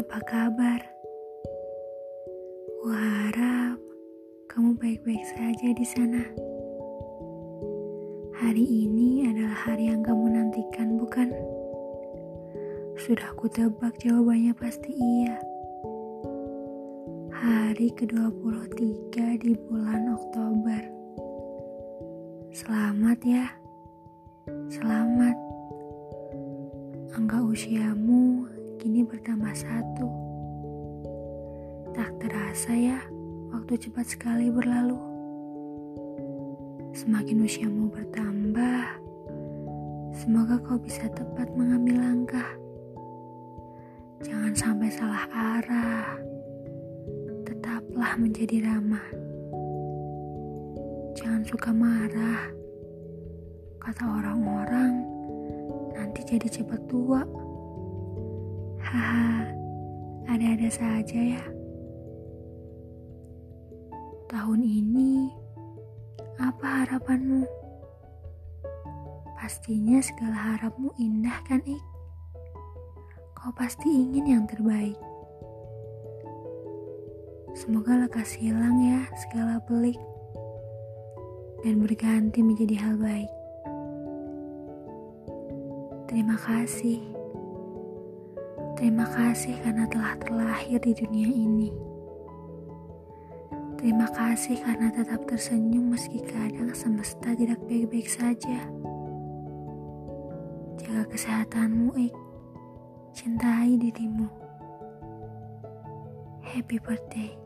Apa kabar? Kuharap kamu baik-baik saja di sana. Hari ini adalah hari yang kamu nantikan, bukan? Sudah kutebak jawabannya pasti iya. Hari ke-23 di bulan Oktober. Selamat ya. Selamat. Angka usiamu kini bertambah satu. Tak terasa ya, waktu cepat sekali berlalu. Semakin usiamu bertambah, semoga kau bisa tepat mengambil langkah. Jangan sampai salah arah. Tetaplah menjadi ramah. Jangan suka marah. Kata orang-orang, nanti jadi cepat tua. Haha, ada-ada saja ya. Tahun ini, apa harapanmu? Pastinya segala harapmu indah kan, Ik? Kau pasti ingin yang terbaik. Semoga lekas hilang ya segala pelik dan berganti menjadi hal baik. Terima kasih. Terima kasih karena telah terlahir di dunia ini. Terima kasih karena tetap tersenyum meski kadang semesta tidak baik-baik saja. Jaga kesehatanmu, Ik. Cintai dirimu. Happy birthday.